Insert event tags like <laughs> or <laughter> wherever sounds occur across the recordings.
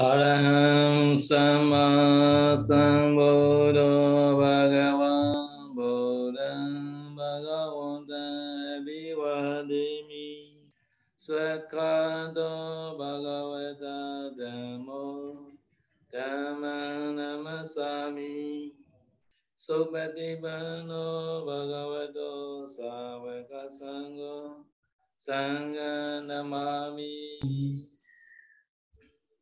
Arahang Sama Sambuddho Bhagavan Buddham Bhagavanta Vivadimi Swakado Bhagavata Dhammo Dhamma Namasami Supatipano Bhagavato Savaka Sangha Sangha Namami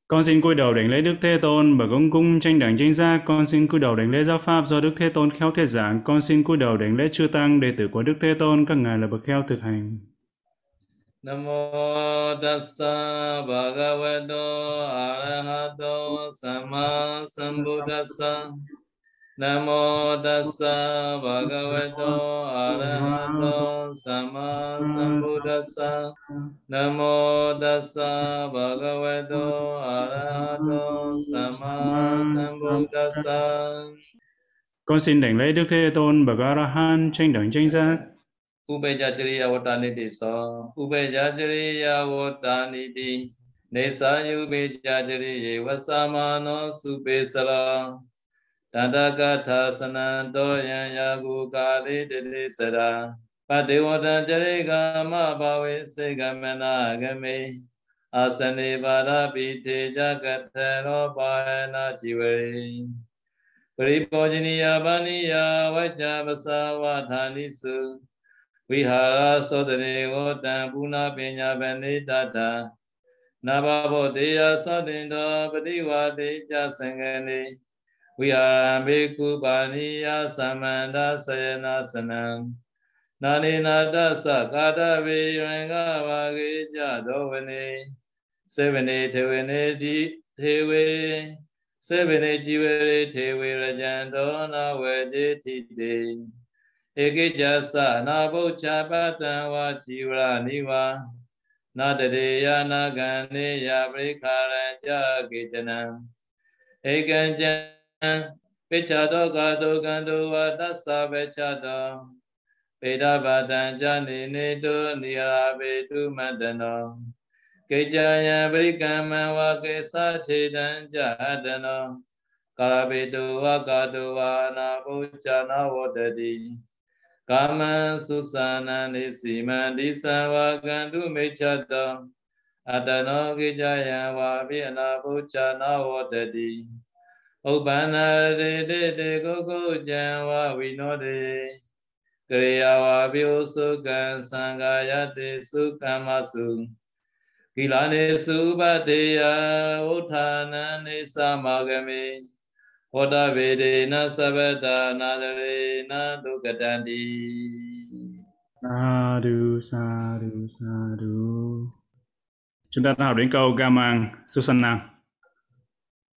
con xin cúi đầu đảnh lễ Đức Thế Tôn, bậc ông cung tranh đẳng tranh giác. Con xin cúi đầu đảnh lễ giáo pháp do Đức Thế Tôn khéo thuyết giảng. Con xin cúi đầu đảnh lễ chư tăng đệ tử của Đức Thế Tôn, các ngài là bậc khéo thực hành. Nam mô tassa bhagavato arahato sama sambuddhassa Nam Namo tassa bhagavato arahato sama sambuddhassa. Namo tassa bhagavato arahato sama sambuddhassa. Con xin đảnh lễ Đức Thế Tôn Bậc A-la-hán tranh đẳng tranh giác. Upeya Jariya Vatani Ti So. Upeya Jariya Vatani Ti. Nesa Upeya Jariya Vasamano Supesala. တ္တနိတိနေသာယုပေကြจริယေဝသမနောစုပေစလောတန္တကထာစနံတောယံယာကုကာလိတတိစရာပတေဝတံจริကမဘာဝေစေကမနာဂမေအာစနေပါရပိထေကြကထေရောပါယနာជីဝေပရိပောဇနိယဘာနိယဝัจจပသဝဌာနိစုဝိဟာရသောတရေဝတံပုဏ္ဏပညာဗနေတတာနာဘဘောတေယသောတင်တောပฏิဝါတေကြ သံဃနေဝိဟာရမေကုပါဏိယသမန္တဆယနာစနံနာနေနာတသကာတဝေယံကဘာဂေကြသောဝနေစေဝနေထေဝနေတိထေဝေစေဝနေជីဝရေထေဝေရကြံသောနာဝေတိတိတေဧကိကြသနာဗုဒ္ဓပတံဝါជីဝရနိဝါနာတရေယနာကံနေယပရိခာရံကြကေတနံဧကံကြံ ပိစ္ဆတောကာတောကံတောဝသစ္စာပေချတောပေဒဘာတံဇာနေနေတောနိရာပေတုမတနောကေကြယံပရိကမ္မဝကေသခြေတံဇာတနောကာရပေတုဝကာတောဝနာဘုဇာနာဝတတိကာမံသုသနာနိစီမံဒီသံဝကံတုမိချတောအတနောကိကြယံဝါပိအနာဘုဇာနာဝတတိ ဥပ္ပန္နရေတေတေကိုကိုကြံဝဝိနောတေကရိယာဝါပိဥစုကံသံဃာယတေစုကမ္မစုကိလာနေစုပတေယဥထာနံနေသမဂမေဟောတဗေဒေနသဗ္ဗတာနာတရေနဒုက္ကတန္တိ Sa du, sa du, sa du. Chúng ta đã học đến câu Gamang Susanna.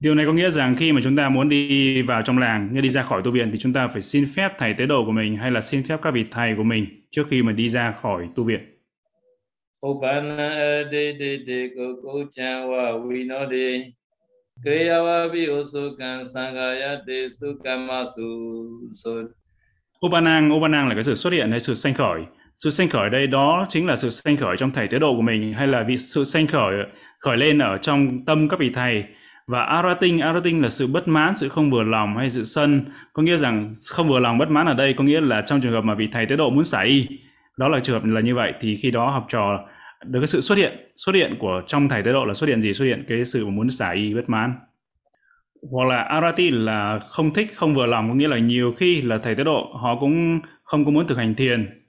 Điều này có nghĩa rằng khi mà chúng ta muốn đi vào trong làng, nghĩa đi ra khỏi tu viện thì chúng ta phải xin phép thầy tế độ của mình hay là xin phép các vị thầy của mình trước khi mà đi ra khỏi tu viện. Upanang, Upanang là cái sự xuất hiện hay sự sanh khởi. Sự sanh khởi đây đó chính là sự sanh khởi trong thầy tế độ của mình hay là vị sự sanh khởi khởi lên ở trong tâm các vị thầy và arating, arating là sự bất mãn, sự không vừa lòng hay sự sân. Có nghĩa rằng không vừa lòng bất mãn ở đây có nghĩa là trong trường hợp mà vị thầy tế độ muốn xả y. Đó là trường hợp là như vậy thì khi đó học trò được cái sự xuất hiện, xuất hiện của trong thầy tế độ là xuất hiện gì? Xuất hiện cái sự muốn xả y bất mãn hoặc là arati là không thích không vừa lòng có nghĩa là nhiều khi là thầy tế độ họ cũng không có muốn thực hành thiền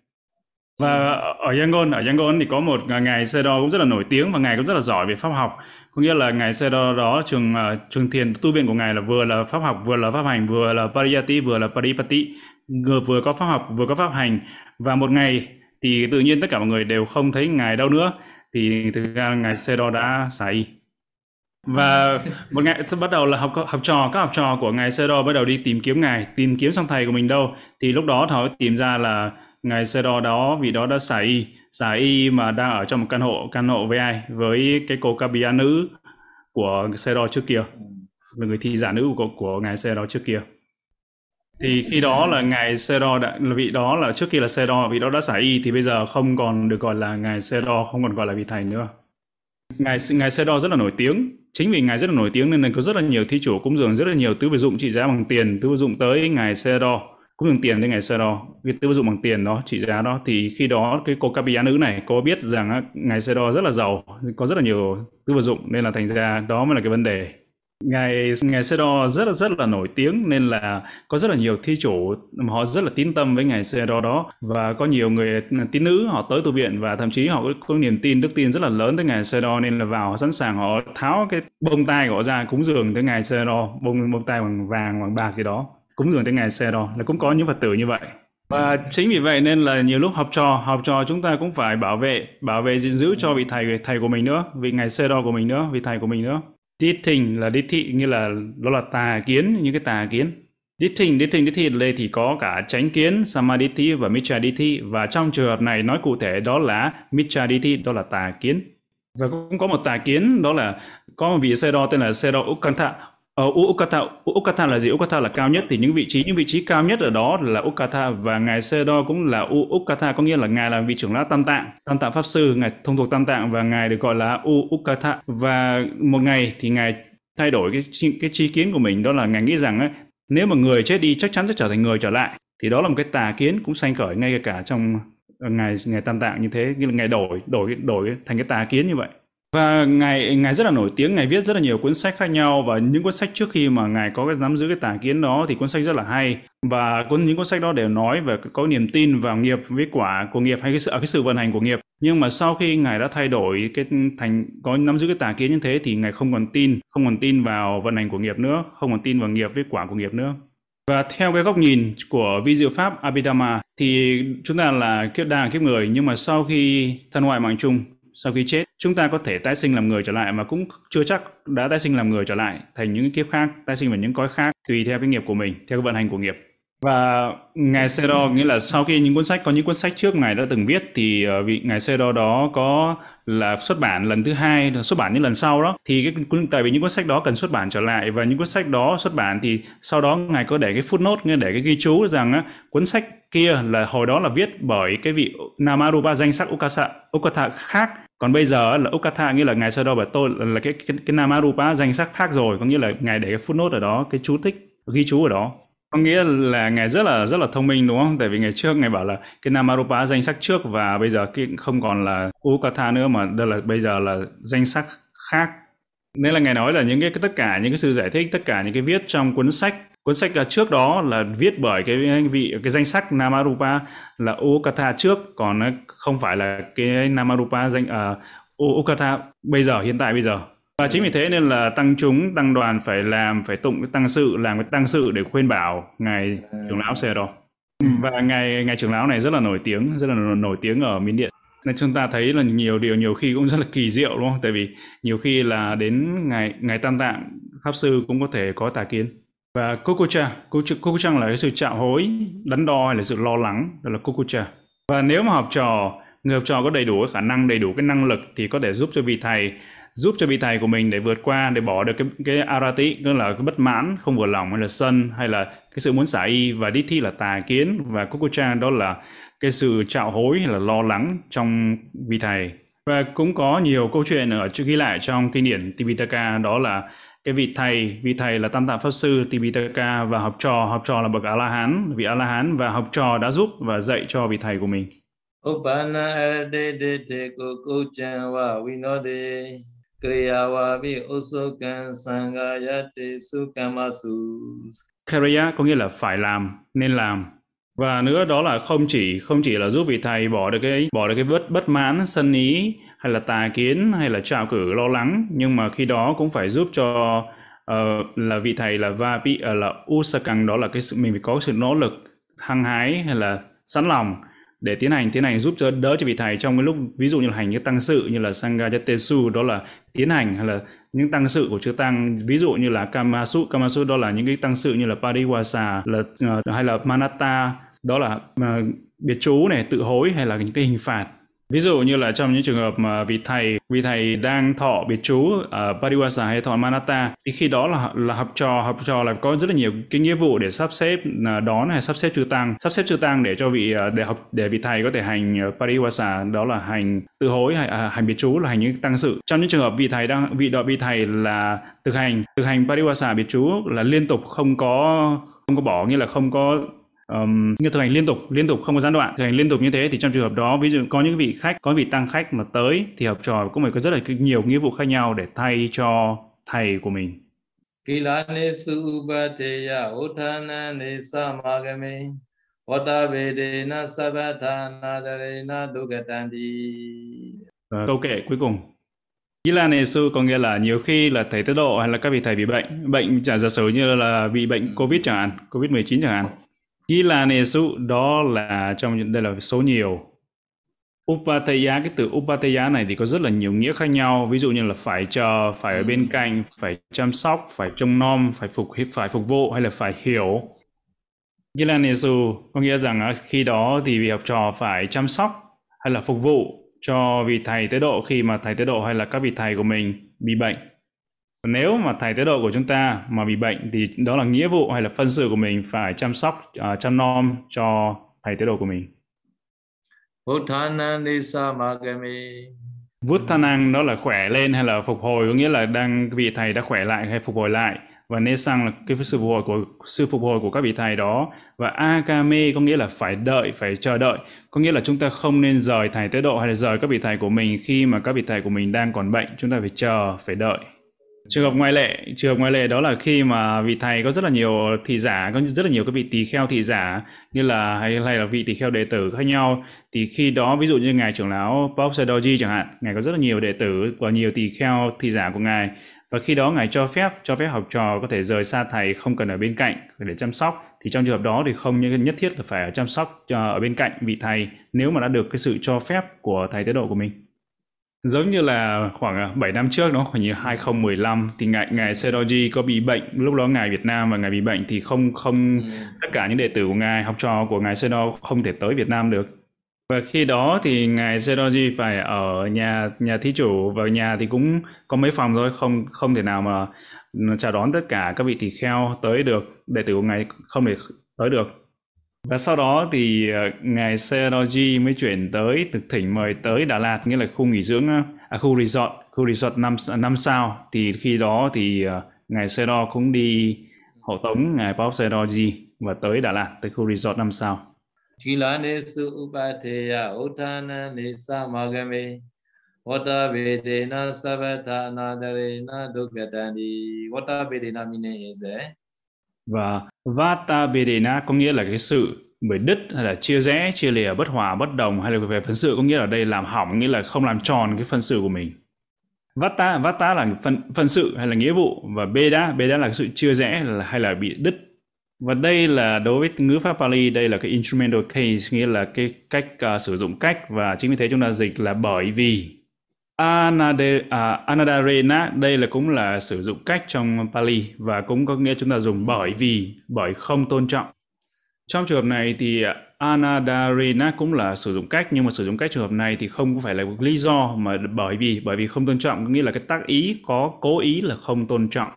và ở Yangon ở Yangon thì có một ngài Sedo cũng rất là nổi tiếng và ngài cũng rất là giỏi về pháp học. Có nghĩa là ngài Sedo đó trường uh, trường thiền tu viện của ngài là vừa là pháp học vừa là pháp hành vừa là pariyati vừa là paripati vừa, vừa có pháp học vừa có pháp hành. Và một ngày thì tự nhiên tất cả mọi người đều không thấy ngài đâu nữa thì thực ra ngài Sedo đã xả y. Và một ngày bắt đầu là học học trò các học trò của ngài Sedo bắt đầu đi tìm kiếm ngài tìm kiếm xong thầy của mình đâu. Thì lúc đó họ tìm ra là ngài đo đó vị đó đã xả y. Xả y mà đang ở trong một căn hộ căn hộ với ai? Với cái cô Kabia nữ của Sero trước kia. Là người thị giả nữ của của ngài Sero trước kia. Thì khi đó là ngài Sero đã, là vị đó là, trước kia là Sero vị đó đã xả y thì bây giờ không còn được gọi là ngài Sero không còn gọi là vị thầy nữa. Ngài ngài Sero rất là nổi tiếng. Chính vì ngài rất là nổi tiếng nên là có rất là nhiều thí chủ cúng dường, rất là nhiều tứ vật dụng trị giá bằng tiền tứ vật dụng tới ngài sơ đo cúng dùng tiền tới ngày xưa đó cái tiêu vật dụng bằng tiền đó trị giá đó thì khi đó cái cô Capia nữ này có biết rằng ngày xưa đó rất là giàu có rất là nhiều tư vật dụng nên là thành ra đó mới là cái vấn đề. Ngài ngài Sê rất là rất là nổi tiếng nên là có rất là nhiều thi chủ họ rất là tín tâm với ngài Sê đó. Và có nhiều người tín nữ họ tới tu viện và thậm chí họ có, niềm tin đức tin rất là lớn tới ngài Sê nên là vào họ sẵn sàng họ tháo cái bông tai của họ ra cúng dường tới ngài Sê bông bông tai bằng vàng bằng bạc gì đó cúng dường tới ngài xe Đo là cũng có những phật tử như vậy. Và chính vì vậy nên là nhiều lúc học trò học trò chúng ta cũng phải bảo vệ bảo vệ gìn giữ cho vị thầy thầy của mình nữa vị ngài xe Đo của mình nữa vị thầy của mình nữa. Ditthing là đích thị như là đó là tà kiến những cái tà kiến. Ditthing, thình Ditthi thị đây thì có cả tránh kiến, Samaditi và mitra thị và trong trường hợp này nói cụ thể đó là mitra thị đó là tà kiến. Và cũng có một tà kiến đó là có một vị xe đo tên là xe đo Ukanta Ờ, ở uh, Ukata, Ukata là gì? Ukata là cao nhất thì những vị trí những vị trí cao nhất ở đó là Ukata và ngài Sedo cũng là Ukata có nghĩa là ngài là vị trưởng lão Tam Tạng, Tam Tạng pháp sư, ngài thông thuộc Tam Tạng và ngài được gọi là Ukata và một ngày thì ngài thay đổi cái cái chi kiến của mình đó là ngài nghĩ rằng ấy, nếu mà người chết đi chắc chắn sẽ trở thành người trở lại thì đó là một cái tà kiến cũng sanh khởi ngay cả trong ngài ngài Tam Tạng như thế, như là ngài đổi đổi đổi thành cái tà kiến như vậy. Và ngài ngài rất là nổi tiếng, ngài viết rất là nhiều cuốn sách khác nhau và những cuốn sách trước khi mà ngài có cái nắm giữ cái tà kiến đó thì cuốn sách rất là hay và cuốn những cuốn sách đó đều nói về có niềm tin vào nghiệp với quả của nghiệp hay cái sự à, cái sự vận hành của nghiệp. Nhưng mà sau khi ngài đã thay đổi cái thành có nắm giữ cái tà kiến như thế thì ngài không còn tin, không còn tin vào vận hành của nghiệp nữa, không còn tin vào nghiệp với quả của nghiệp nữa. Và theo cái góc nhìn của vi diệu pháp Abhidhamma thì chúng ta là kiếp đa kiếp người nhưng mà sau khi thân ngoại mạng chung sau khi chết, chúng ta có thể tái sinh làm người trở lại mà cũng chưa chắc đã tái sinh làm người trở lại thành những kiếp khác, tái sinh vào những cõi khác tùy theo cái nghiệp của mình, theo cái vận hành của nghiệp và ngài Sero nghĩa là sau khi những cuốn sách có những cuốn sách trước ngài đã từng viết thì ờ, vị ngài Sero đó có là xuất bản lần thứ hai xuất bản những lần sau đó. Thì cái tại vì những cuốn sách đó cần xuất bản trở lại và những cuốn sách đó xuất bản thì sau đó ngài có để cái footnote nghĩa để cái ghi chú rằng á, cuốn sách kia là hồi đó là viết bởi cái vị Namarupa danh sắc Ukasa Ukata khác. Còn bây giờ là Ukata nghĩa là ngài Sero bảo tôi là cái cái, cái Namarupa danh sắc khác rồi có nghĩa là ngài để cái footnote ở đó cái chú thích ghi chú ở đó có nghĩa là ngài rất là rất là thông minh đúng không? Tại vì ngày trước ngài bảo là cái Namarupa danh sắc trước và bây giờ cái không còn là Ukatha nữa mà đây là bây giờ là danh sắc khác. Nên là ngài nói là những cái tất cả những cái sự giải thích tất cả những cái viết trong cuốn sách cuốn sách à, trước đó là viết bởi cái vị cái danh sắc Namarupa là Ukatha trước còn à, không phải là cái Namarupa danh à, uh, Ukatha bây giờ hiện tại bây giờ và chính vì thế nên là tăng chúng, tăng đoàn phải làm, phải tụng cái tăng sự, làm cái tăng sự để khuyên bảo ngài trưởng lão Xe đó. Ừ. Và ngài ngài trưởng lão này rất là nổi tiếng, rất là nổi tiếng ở Miến Điện. Nên chúng ta thấy là nhiều điều nhiều khi cũng rất là kỳ diệu đúng không? Tại vì nhiều khi là đến ngày ngày Tam Tạng pháp sư cũng có thể có tà kiến. Và Kokucha, Kokucha là cái sự trạo hối, đắn đo hay là sự lo lắng, đó là Kokucha. Và nếu mà học trò, người học trò có đầy đủ khả năng, đầy đủ cái năng lực thì có thể giúp cho vị thầy giúp cho vị thầy của mình để vượt qua, để bỏ được cái cái arati, tức là cái bất mãn, không vừa lòng hay là sân, hay là cái sự muốn xả y. Và đi thi là tà kiến, và kukucha đó là cái sự trạo hối hay là lo lắng trong vị thầy. Và cũng có nhiều câu chuyện ở trước ghi lại trong kinh điển Tipitaka đó là cái vị thầy vị thầy là tam tạng pháp sư Tipitaka và học trò học trò là bậc a la hán vị a la hán và học trò đã giúp và dạy cho vị thầy của mình. Upana Arade ko Kokuchan Wa Vinode Kriyawabi Usukan Sangayate Sukamasu. Kriya có nghĩa là phải làm, nên làm. Và nữa đó là không chỉ không chỉ là giúp vị thầy bỏ được cái bỏ được cái bất bất mãn, sân ý hay là tà kiến hay là trào cử lo lắng nhưng mà khi đó cũng phải giúp cho uh, là vị thầy là vapi uh, ờ, là usakang đó là cái sự mình phải có sự nỗ lực hăng hái hay là sẵn lòng để tiến hành tiến hành giúp cho đỡ cho vị thầy trong cái lúc ví dụ như là hành những tăng sự như là Sangayatesu đó là tiến hành hay là những tăng sự của chư tăng ví dụ như là Kamasu Kamasu đó là những cái tăng sự như là Pariwasa là uh, hay là Manata đó là uh, biệt chú này tự hối hay là những cái hình phạt. Ví dụ như là trong những trường hợp mà vị thầy vị thầy đang thọ biệt chú ở Pariwasa hay thọ Manata thì khi đó là là học trò học trò là có rất là nhiều cái nghĩa vụ để sắp xếp là đón hay sắp xếp chư tăng sắp xếp chư tăng để cho vị à, để học để vị thầy có thể hành à, Pariwasa đó là hành tự hối hay à, hành biệt chú là hành những tăng sự. Trong những trường hợp vị thầy đang vị đợi vị thầy là thực hành thực hành Pariwasa biệt chú là liên tục không có không có bỏ nghĩa là không có um, như thực hành liên tục liên tục không có gián đoạn thực hành liên tục như thế thì trong trường hợp đó ví dụ có những vị khách có vị tăng khách mà tới thì học trò cũng phải có rất là nhiều nghĩa vụ khác nhau để thay cho thầy của mình. Kilane subateya uthanane samagame Vatavedena sabatana darena dugatanti Câu kệ cuối cùng. Gila Nesu có nghĩa là nhiều khi là thầy tiết độ hay là các vị thầy bị bệnh, bệnh chẳng giả sử như là bị bệnh Covid chẳng hạn, Covid-19 chẳng hạn, Gila Nesu đó là trong đây là số nhiều. Upataya, cái từ Upataya này thì có rất là nhiều nghĩa khác nhau. Ví dụ như là phải chờ, phải ở bên cạnh, phải chăm sóc, phải trông nom, phải phục phải phục vụ hay là phải hiểu. Gila Nesu có nghĩa rằng khi đó thì vị học trò phải chăm sóc hay là phục vụ cho vị thầy tế độ khi mà thầy tế độ hay là các vị thầy của mình bị bệnh nếu mà thầy tế độ của chúng ta mà bị bệnh thì đó là nghĩa vụ hay là phân sự của mình phải chăm sóc uh, chăm nom cho thầy tế độ của mình? Vuttanang đó là khỏe lên hay là phục hồi? Có nghĩa là đang vị thầy đã khỏe lại hay phục hồi lại? Và Nesang là cái sự phục hồi của sự phục hồi của các vị thầy đó. Và Akame có nghĩa là phải đợi phải chờ đợi. Có nghĩa là chúng ta không nên rời thầy tế độ hay là rời các vị thầy của mình khi mà các vị thầy của mình đang còn bệnh. Chúng ta phải chờ phải đợi trường hợp ngoại lệ trường hợp ngoại lệ đó là khi mà vị thầy có rất là nhiều thị giả có rất là nhiều các vị tỳ kheo thị giả như là hay, hay là vị tỳ kheo đệ tử khác nhau. Thì khi đó ví dụ như ngài trưởng lão Bob chẳng hạn ngài có rất là nhiều đệ tử và nhiều tỳ kheo thị giả của ngài. Và khi đó ngài cho phép cho phép học trò có thể rời xa thầy không cần ở bên cạnh để chăm sóc. Thì trong trường hợp đó thì không nhất thiết là phải chăm sóc ở bên cạnh vị thầy nếu mà đã được cái sự cho phép của thầy tế độ của mình giống như là khoảng 7 à, năm trước đó khoảng như 2015 thì ngài ngài Sedoji có bị bệnh. Lúc đó ngài Việt Nam và ngài bị bệnh thì không không ừ. tất cả những đệ tử của ngài học trò của ngài Sedo không thể tới Việt Nam được. Và khi đó thì ngài Sedoji phải ở nhà nhà thí chủ. Và nhà thì cũng có mấy phòng thôi không không thể nào mà chào đón tất cả các vị tỳ kheo tới được. Đệ tử của ngài không thể tới được và sau đó thì ờ, ngài Seroji mới chuyển tới thực thỉnh mời tới Đà Lạt nghĩa là khu nghỉ dưỡng ờ, à, khu resort khu resort năm năm sao. Thì khi đó thì ờ, ngài Sero cũng đi hộ tống ngài Paul Seroji và tới Đà Lạt tới khu resort năm sao. Chilanesu upateya utana nisa magame Vata vedena savatha nadarena dukatani Vata vedena mine is và vata vedana có nghĩa là cái sự bởi đứt hay là chia rẽ chia lìa bất hòa bất đồng hay là về phân sự có nghĩa là đây làm hỏng nghĩa là không làm tròn cái phân sự của mình. Vata vata là phân phân sự hay là nghĩa vụ và beda beda là cái sự chia rẽ hay là bị đứt. Và đây là đối với ngữ pháp Pali đây là cái instrumental case nghĩa là cái cách uh, sử dụng cách và chính vì thế chúng ta dịch là bởi vì. À, anadarena đây là cũng là sử dụng cách trong Pali và cũng có nghĩa chúng ta dùng bởi vì bởi không tôn trọng. Trong trường hợp này thì anadarena cũng là sử dụng cách nhưng mà sử dụng cách trường hợp này thì không phải là lý do mà bởi vì bởi vì không tôn trọng có nghĩa là cái tác ý có cố ý là không tôn trọng.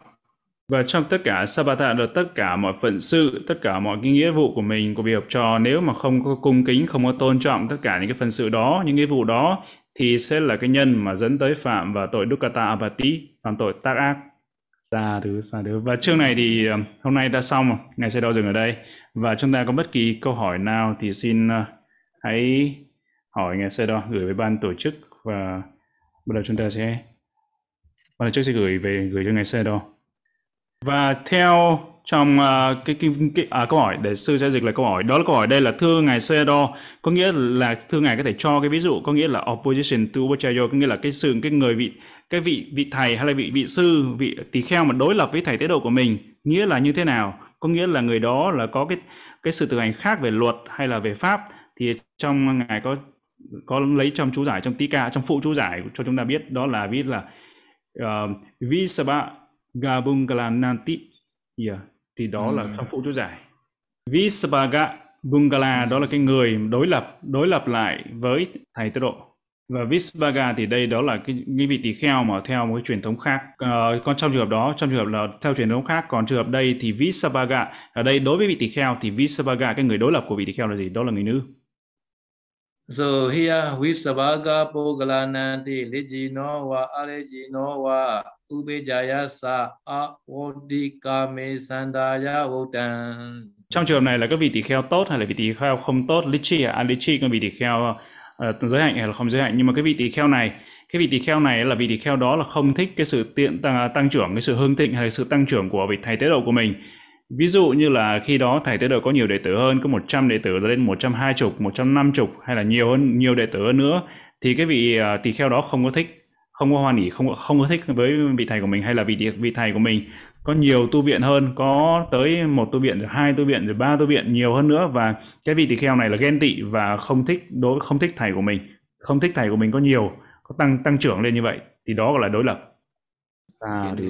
Và trong tất cả Sabata là tất cả mọi phận sự, tất cả mọi cái nghĩa vụ của mình, của việc học trò nếu mà không có cung kính, không có tôn trọng tất cả những cái phần sự đó, những nghĩa vụ đó thì sẽ là cái nhân mà dẫn tới phạm và tội Dukkata Abati, phạm tội tác ác. xa thứ, xa thứ. Và chương này thì ờ, hôm nay đã xong, ngày sẽ đo dừng ở đây. Và chúng ta có bất kỳ câu hỏi nào thì xin ờ, hãy hỏi ngày sẽ đo gửi với ban tổ chức và bắt đầu chúng ta sẽ ban tổ chức sẽ gửi về gửi cho ngày sẽ đo. Và theo trong uh, cái, cái, cái à, câu hỏi để sư sẽ dịch lại câu hỏi. Đó là câu hỏi đây là thưa ngài Sayadaw có nghĩa là thưa ngài có thể cho cái ví dụ có nghĩa là opposition to Upachaya có nghĩa là cái sự cái người vị cái vị vị thầy hay là vị vị sư vị tỳ kheo mà đối lập với thầy tế độ của mình nghĩa là như thế nào? Có nghĩa là người đó là có cái cái sự thực hành khác về luật hay là về pháp. Thì trong ngài có có lấy trong chú giải trong tika trong phụ chú giải cho chúng ta biết đó là viết là ờ, uh, visaba gabungalananti yeah dạ thì đó ừ. là trong phụ chú giải. Visvaga Bungala đó là cái người đối lập đối lập lại với thầy tế độ. Và Visvaga thì đây đó là cái, cái vị tỳ kheo mà theo một cái truyền thống khác. Uh, còn trong trường hợp đó trong trường hợp là theo truyền thống khác còn trường hợp đây thì Visvaga ở đây đối với vị tỳ kheo thì Visvaga cái người đối lập của vị tỳ kheo là gì? Đó là người nữ So here Visvaga Pogalananti Lijino wa Arejino wa Ubejaya sa Avodikame Sandaya Vodan trong trường hợp này là các vị tỳ kheo tốt hay là vị tỳ kheo không tốt? Lichi à lichi các vị tỳ kheo uh, giới hạn hay là không giới hạn nhưng mà cái vị tỳ kheo này cái vị tỳ kheo này là vị tỳ kheo đó là không thích cái sự tiện tăng, tăng trưởng cái sự hưng thịnh hay sự tăng trưởng của vị thầy tế độ của mình ví dụ như là khi đó thầy tế độ có nhiều đệ tử hơn có 100 đệ tử lên 120 150 hay là nhiều hơn nhiều đệ tử hơn nữa thì cái vị uh, tỳ kheo đó không có thích không có hoan hỉ không không có thích với vị thầy của mình hay là vị vị thầy của mình. Có nhiều tu viện hơn có tới một tu viện rồi hai tu viện rồi ba tu viện nhiều hơn nữa và cái vị tỳ kheo này là ghen tị và không thích đối không thích thầy của mình không thích thầy của mình có nhiều có tăng tăng trưởng lên như vậy thì đó gọi là đối lập. À, thì,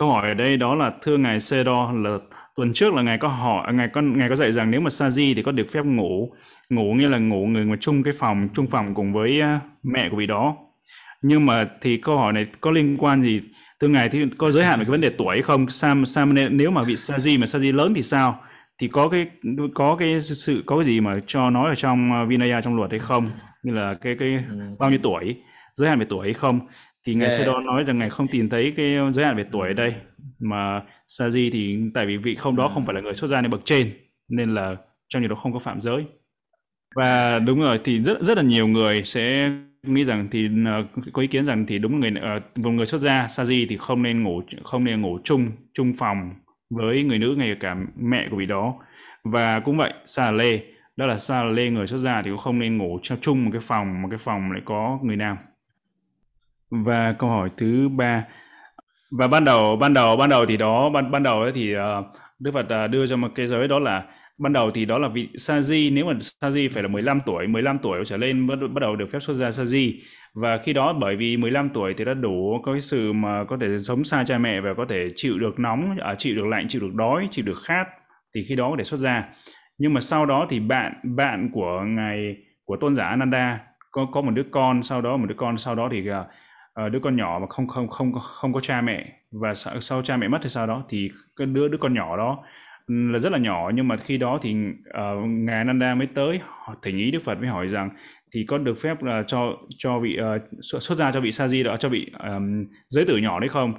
câu hỏi ở đây đó là thưa ngài Sedo là tuần trước là ngài có hỏi ngài có ngài có dạy rằng nếu mà Saji thì có được phép ngủ ngủ nghĩa là ngủ người mà chung cái phòng chung phòng cùng với mẹ của vị đó. Nhưng mà thì câu hỏi này có liên quan gì? Thưa ngài thì có giới hạn về cái vấn đề tuổi không? Sam Sam nếu mà bị Saji mà Saji lớn thì sao? Thì có cái có cái sự có cái gì mà cho nói ở trong uh, Vinaya trong luật hay không? Như là cái cái ừ. bao nhiêu tuổi? Giới hạn về tuổi hay không thì ngài yeah. Sedo nói rằng ngài không tìm thấy cái giới hạn về tuổi ở đây. Mà Saji thì tại vì vị không đó không phải là người xuất gia nên bậc trên nên là trong điều đó không có phạm giới. Và đúng rồi thì rất rất là nhiều người sẽ nghĩ rằng thì uh, có ý kiến rằng thì đúng người uh, người xuất gia Saji thì không nên ngủ không nên ngủ chung chung phòng với người nữ ngay cả mẹ của vị đó. Và cũng vậy Sa Lê đó là Sa Lê người xuất gia thì cũng không nên ngủ chung một cái phòng một cái phòng lại có người nam và câu hỏi thứ ba. Và ban đầu ban đầu ban đầu thì đó ban ban đầu thì uh, Đức Phật uh, đưa cho một cái giới đó là ban đầu thì đó là vị sa di. Nếu mà sa di phải là 15 tuổi 15 tuổi trở lên bắt, bắt đầu được phép xuất gia sa di. Và khi đó bởi vì 15 tuổi thì đã đủ có cái sự mà có thể sống xa cha mẹ và có thể chịu được nóng à, chịu được lạnh chịu được đói chịu được khát thì khi đó có thể xuất gia. Nhưng mà sau đó thì bạn bạn của ngài của tôn giả Ananda có có một đứa con sau đó một đứa con sau đó thì ờ, uh, đứa con nhỏ mà không không không không có cha mẹ và sau, sau cha mẹ mất thì sau đó thì cái đứa đứa con nhỏ đó ừ, là rất là nhỏ. Nhưng mà khi đó thì uh, ngài Nanda mới tới thỉnh ý Đức Phật mới hỏi rằng thì có được phép là cho cho vị uh, xuất ra cho vị sa di đó cho vị um, giới tử nhỏ đấy không?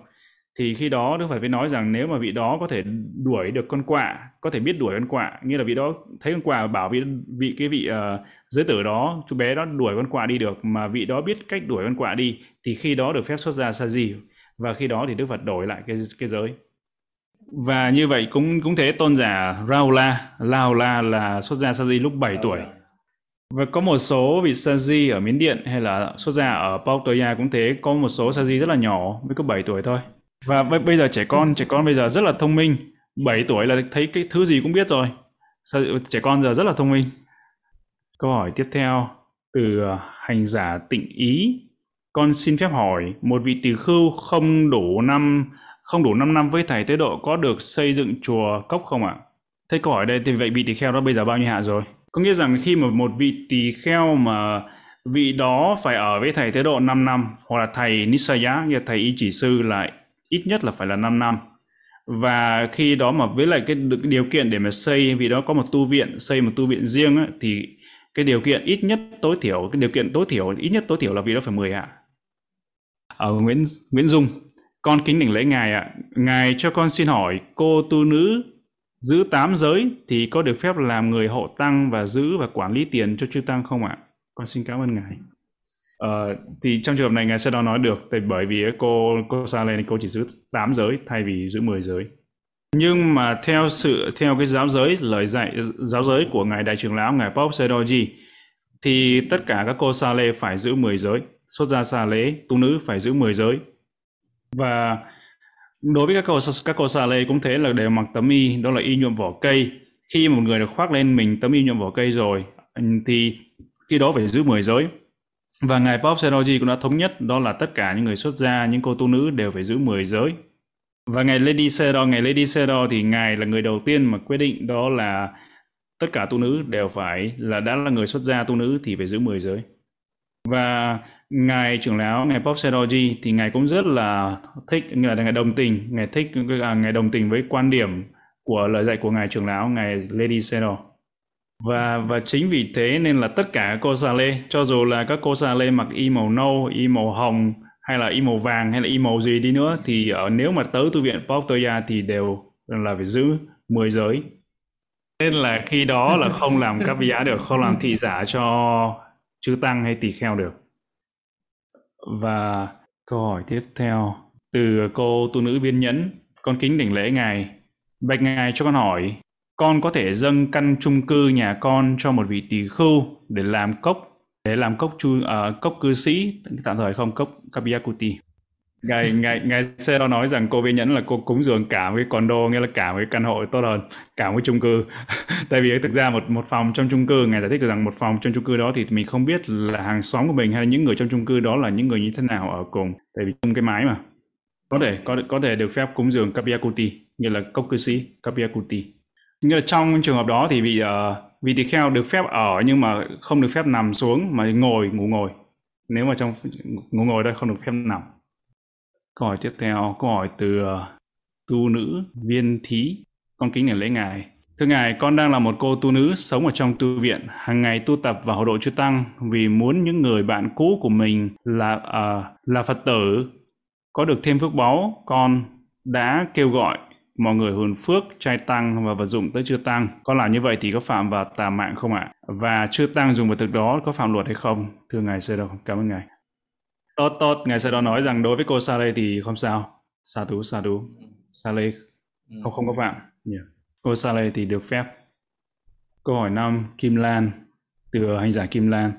Thì khi đó Đức Phật mới nói rằng nếu mà vị đó có thể đuổi được con quạ có thể biết đuổi con quạ nghĩa là vị đó thấy con quạ bảo vị vị cái vị uh, giới tử đó chú bé đó đuổi con quạ đi được mà vị đó biết cách đuổi con quạ đi thì khi đó được phép xuất ra sa di và khi đó thì Đức Phật đổi lại cái cái giới và như vậy cũng cũng thế tôn giả Raula, Laula là xuất gia Saji lúc 7 tuổi. Và có một số vị Saji ở Miến Điện hay là xuất gia ở Pautaya cũng thế, có một số Saji rất là nhỏ, mới có 7 tuổi thôi. Và bây giờ trẻ con, trẻ con bây giờ rất là thông minh, 7 tuổi là thấy cái thứ gì cũng biết rồi. Trẻ con giờ rất là thông minh. Câu hỏi tiếp theo từ à, hành giả tịnh ý. Con xin phép hỏi, một vị tỳ khưu không đủ năm không đủ 5 năm với thầy tế độ có được xây dựng chùa cốc không ạ? Thế câu hỏi đây thì vậy vị tỳ kheo đó bây giờ bao nhiêu hạ rồi? Có nghĩa rằng khi mà một vị tỳ kheo mà vị đó phải ở với thầy tế độ 5 năm hoặc là thầy Nisaya, nghĩa thầy y chỉ sư là ít nhất là phải là 5 năm. Và khi đó mà với lại cái điều kiện để mà xây vì đó có một tu viện, xây một tu viện riêng á, thì cái điều kiện ít nhất tối thiểu, cái điều kiện tối thiểu ít nhất tối thiểu là vì đó phải 10 ạ Ở Nguyễn Nguyễn Dung con kính đỉnh lễ Ngài ạ. Ngài cho con xin hỏi, cô tu nữ giữ tám giới thì có được phép làm người hộ tăng và giữ và quản lý tiền cho chư tăng không ạ? Con xin cảm ơn Ngài. Uh, thì trong trường hợp này Ngài sẽ đó nói được, tại bởi vì cô cô sa lên cô chỉ giữ 8 giới thay vì giữ 10 giới. Nhưng mà theo sự theo cái giáo giới lời dạy giáo giới của ngài đại trưởng lão ngài Pope Sedoji thì tất cả các cô sa lê phải giữ 10 giới, xuất gia sa lễ tu nữ phải giữ 10 giới. Và đối với các cô các cô sa lê cũng thế là đều mặc tấm y đó là y nhuộm vỏ cây. Khi một người được khoác lên mình tấm y nhuộm vỏ cây rồi thì khi đó phải giữ 10 giới và ngài Pop Seroji cũng đã thống nhất đó là tất cả những người xuất gia những cô tu nữ đều phải giữ 10 giới. Và ngài Lady Sero ngài Lady Sero thì ngài là người đầu tiên mà quyết định đó là tất cả tu nữ đều phải là đã là người xuất gia tu nữ thì phải giữ 10 giới. Và ngài trưởng lão ngài Pop Sedoji thì ngài cũng rất là thích là ngài đồng tình ngài thích à, ngài đồng tình với quan điểm của lời dạy của ngài trưởng lão ngài Lady Sedo và và chính vì thế nên là tất cả các cô xà lê cho dù là các cô xà lê mặc y màu nâu y màu hồng hay là y màu vàng hay là y màu gì đi nữa thì ở nếu mà tới tu viện Pop Toya thì đều là phải giữ 10 giới. Nên là khi đó là <laughs> không làm các giá được không làm thị giả cho chư tăng hay tỳ kheo được. Và câu hỏi tiếp theo từ cô tu nữ viên nhẫn con kính đỉnh lễ ngài bạch ngài cho con hỏi con có thể dâng căn chung cư nhà con cho một vị tỳ khưu để làm cốc để làm cốc chu uh, cốc cư sĩ tạm thời không cốc kabiakuti ngài ngài ngài xe đó nói rằng cô viên nhẫn là cô cúng dường cả với condo nghĩa là cả với căn hộ tốt hơn cả với chung cư. <laughs> Tại vì thực ra một một phòng trong chung cư ngài giải thích được rằng một phòng trong chung cư đó thì mình không biết là hàng xóm của mình hay là những người trong chung cư đó là những người như thế nào ở cùng tại vì chung cái mái mà. Có thể có có thể được phép cúng dường kabiakuti nghĩa là cốc cư sĩ kabiakuti nghĩa là trong trường hợp đó thì vị uh, vị tỳ kheo được phép ở nhưng mà không được phép nằm xuống mà ngồi ngủ ngồi. Nếu mà trong ngủ ngồi đây không được phép nằm. Câu hỏi tiếp theo câu hỏi từ uh, tu nữ viên thí con kính để lễ ngài. Thưa ngài con đang là một cô tu nữ sống ở trong tu viện hàng ngày tu tập và hộ độ chư tăng vì muốn những người bạn cũ của mình là uh, là phật tử. Có được thêm phước báu con đã kêu gọi mọi người hồn phước trai tăng và vật dụng tới chưa tăng. Có làm như vậy thì có phạm vào tà mạng không ạ? Và chưa tăng dùng vật thực đó có phạm luật hay không? Thưa ngài sơ đâu cảm ơn ngài. Tốt tốt. Ngài sơ đó nói rằng đối với cô sa lê thì không sao. Sa tú sa tú. Sa lê không không có phạm. Yeah. cô sa lê thì được phép. Câu hỏi năm kim lan từ hành giả kim lan.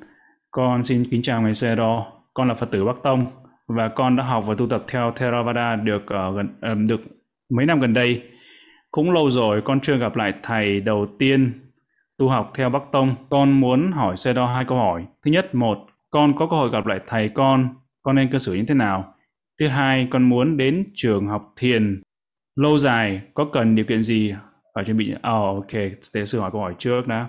Con xin kính chào ngài sơ đó con là phật tử bắc tông và con đã học và tu tập theo Theravada được uh, gần uh, được mấy năm gần đây cũng lâu rồi con chưa gặp lại thầy đầu tiên tu học theo Bắc Tông. Con muốn hỏi xe đo hai câu hỏi. Thứ nhất, một, con có cơ hội gặp lại thầy con, con nên cư xử như thế nào? Thứ hai, con muốn đến trường học thiền lâu dài, có cần điều kiện gì phải chuẩn bị? Oh, ok, để sư hỏi câu hỏi trước đã.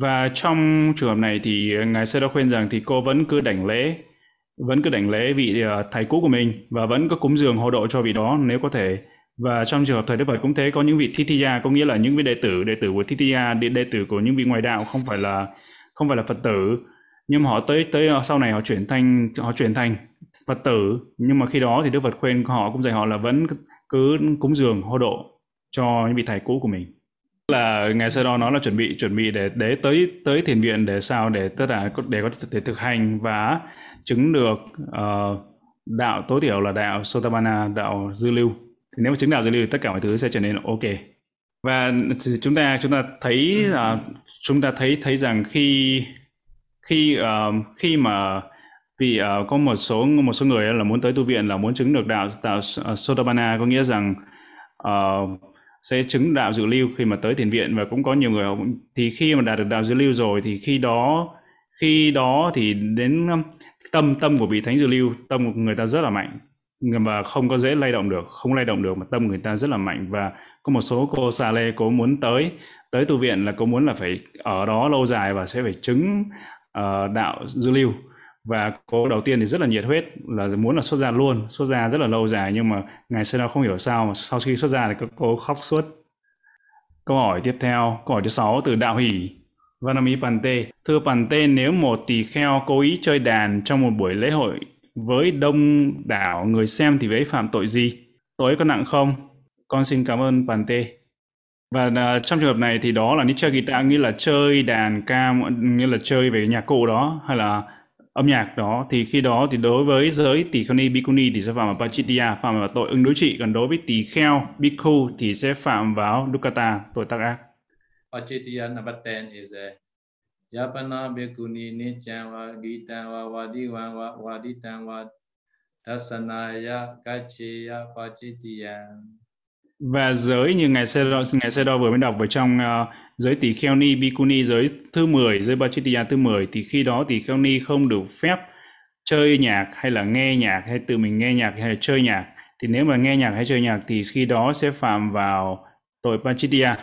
Và trong trường hợp này thì Ngài sẽ đã khuyên rằng thì cô vẫn cứ đảnh lễ, vẫn cứ đảnh lễ vị ờ, thầy cũ của mình và vẫn có cúng dường hộ độ cho vị đó nếu có thể và trong trường hợp thời Đức Phật cũng thế có những vị Thitiya có nghĩa là những vị đệ tử đệ tử của Thitiya đệ, đệ tử của những vị ngoại đạo không phải là không phải là Phật tử. Nhưng mà họ tới tới sau này họ chuyển thành họ chuyển thành Phật tử. Nhưng mà khi đó thì Đức Phật khuyên họ cũng dạy họ là vẫn cứ cúng dường hô độ cho những vị thầy cũ của mình. Là ngày sau đó nó là chuẩn bị chuẩn bị để để tới tới thiền viện để sao để tất cả để có thể thực hành và chứng được uh, đạo tối thiểu là đạo Sotabana đạo dư lưu thì nếu mà chứng đạo dữ liệu thì tất cả mọi thứ sẽ trở nên ok. Và chúng ta chúng ta thấy uh, chúng ta thấy thấy rằng khi khi uh, khi mà vì uh, có một số một số người là muốn tới tu viện là muốn chứng được đạo đạo uh, Sotabana có nghĩa rằng uh, sẽ chứng đạo dự lưu khi mà tới thiền viện. Và cũng có nhiều người thì khi mà đạt được đạo dự lưu rồi thì khi đó khi đó thì đến tâm tâm của vị thánh dự lưu tâm của người ta rất là mạnh và không có dễ lay động được không lay động được mà tâm người ta rất là mạnh. Và có một số cô xà lê cố muốn tới tới tu viện là cô muốn là phải ở đó lâu dài và sẽ phải chứng uh, đạo dư lưu. Và cô đầu tiên thì rất là nhiệt huyết là muốn là xuất gia luôn. Xuất gia rất là lâu dài nhưng mà ngày sau đó không hiểu sao mà sau khi xuất gia thì cô khóc suốt. Câu hỏi tiếp theo câu hỏi thứ sáu từ đạo hỷ Vanami Pante. Thưa Pante nếu một tỳ kheo cố ý chơi đàn trong một buổi lễ hội với đông đảo người xem thì ấy phạm tội gì? Tội có nặng không? Con xin cảm ơn bàn tê. Và uh, trong trường hợp này thì đó là như chơi guitar nghĩa là chơi đàn ca nghĩa là chơi về nhạc cụ đó hay là âm nhạc đó thì khi đó thì đối với giới tỷ kheo ni bikuni thì sẽ phạm vào pachitia phạm vào tội ứng đối trị còn đối với tỷ kheo bhikkhu thì sẽ phạm vào dukkata tội tác ác. pachitia number 10 is a Yapana bhikkhuni nityam va gitam va vadivam va vaditam va dasanaya kacheya pachitiyam và giới như ngài Sero, ngài Sero vừa mới đọc vào trong uh, giới tỷ kheo ni bikuni giới thứ 10 giới Bachitiya thứ 10 thì khi đó tỷ kheo ni không được phép chơi nhạc hay là nghe nhạc hay tự mình nghe nhạc hay là chơi nhạc. Thì nếu mà nghe nhạc hay chơi nhạc thì khi đó sẽ phạm vào tội Bachitiya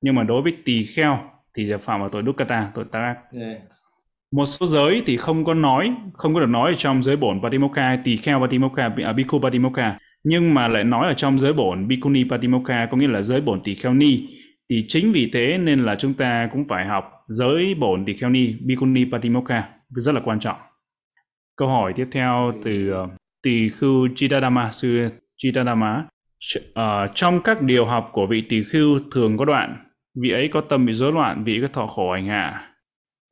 nhưng mà đối với tỳ kheo thì phạm vào tội dukkata tội tác ác. Yeah. một số giới thì không có nói không có được nói ở trong giới bổn Patimokkha tỳ kheo Patimokkha à, Bhikkhu Patimokkha. Nhưng mà lại nói ở trong giới bổn Bhikkhuni Patimokkha có nghĩa là giới bổn tỳ kheo ni. Thì chính vì thế nên là chúng ta cũng phải học giới bổn tỳ kheo ni Bhikkhuni Patimokkha. Rất là quan trọng. Câu hỏi tiếp theo từ uh, tỳ khưu Chitadama sư Chitadama uh, trong các điều học của vị tỳ khưu thường có đoạn vị ấy có tâm bị rối loạn vị ấy có thọ khổ ảnh hạ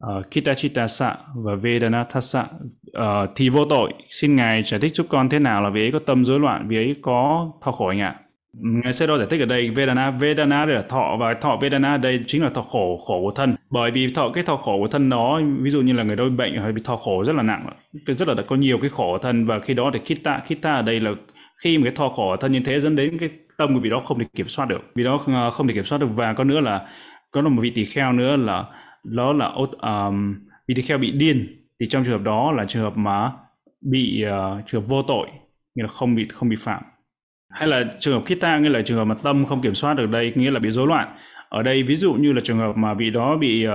uh, ờ, Kitachitasa và Vedanatasa uh, ờ, thì vô tội. Xin ngài giải thích giúp con thế nào là vị ấy có tâm rối loạn vị ấy có thọ khổ ảnh hạ ngài sẽ đo giải thích ở đây. Vedana Vedana đây là thọ và thọ Vedana đây chính là thọ khổ khổ của thân. Bởi vì thọ cái thọ khổ của thân đó ví dụ như là người đó bị bệnh hay bị thọ khổ rất là nặng rất là có nhiều cái khổ của thân. Và khi đó thì Kita Kita ở đây là khi mà cái thọ khổ thân như thế dẫn đến cái tâm của vị đó không thể kiểm soát được. Vì đó không, không thể kiểm soát được. Và có nữa là có một vị tỳ kheo nữa là đó là um, vị tỳ kheo bị điên. Thì trong trường hợp đó là trường hợp mà bị uh, trường hợp vô tội nghĩa là không bị không bị phạm. Hay là trường hợp kita nghĩa là trường hợp mà tâm không kiểm soát được đây nghĩa là bị rối loạn. Ở đây ví dụ như là trường hợp mà vị đó bị uh,